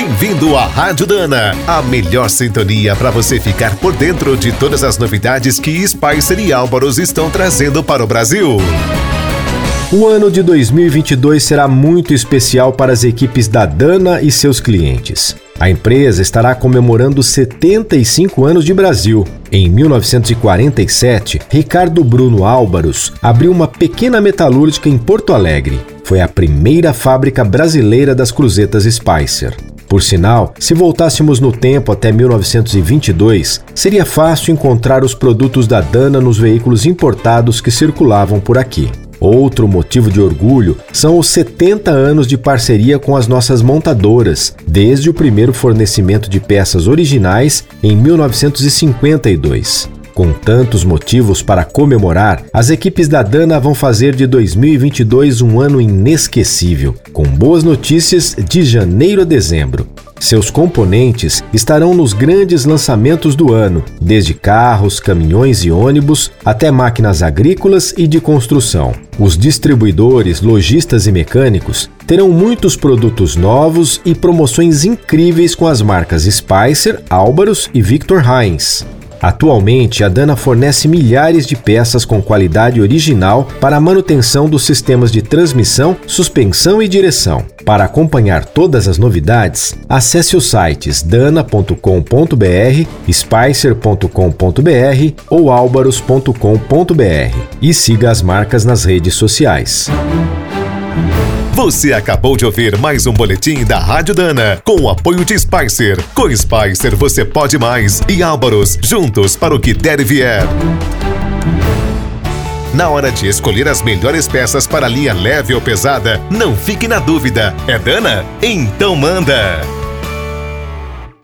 Bem-vindo à Rádio Dana, a melhor sintonia para você ficar por dentro de todas as novidades que Spicer e Álvaros estão trazendo para o Brasil. O ano de 2022 será muito especial para as equipes da Dana e seus clientes. A empresa estará comemorando 75 anos de Brasil. Em 1947, Ricardo Bruno Álvaros abriu uma pequena metalúrgica em Porto Alegre. Foi a primeira fábrica brasileira das cruzetas Spicer. Por sinal, se voltássemos no tempo até 1922, seria fácil encontrar os produtos da Dana nos veículos importados que circulavam por aqui. Outro motivo de orgulho são os 70 anos de parceria com as nossas montadoras, desde o primeiro fornecimento de peças originais em 1952. Com tantos motivos para comemorar, as equipes da Dana vão fazer de 2022 um ano inesquecível, com boas notícias de janeiro a dezembro. Seus componentes estarão nos grandes lançamentos do ano, desde carros, caminhões e ônibus até máquinas agrícolas e de construção. Os distribuidores, lojistas e mecânicos terão muitos produtos novos e promoções incríveis com as marcas Spicer, Álvaros e Victor Heinz. Atualmente, a Dana fornece milhares de peças com qualidade original para a manutenção dos sistemas de transmissão, suspensão e direção. Para acompanhar todas as novidades, acesse os sites dana.com.br, spicer.com.br ou albaros.com.br e siga as marcas nas redes sociais. Você acabou de ouvir mais um boletim da Rádio Dana, com o apoio de Spicer. Com Spicer você pode mais e Álvaros, juntos para o que der e vier. Na hora de escolher as melhores peças para linha leve ou pesada, não fique na dúvida. É Dana? Então manda!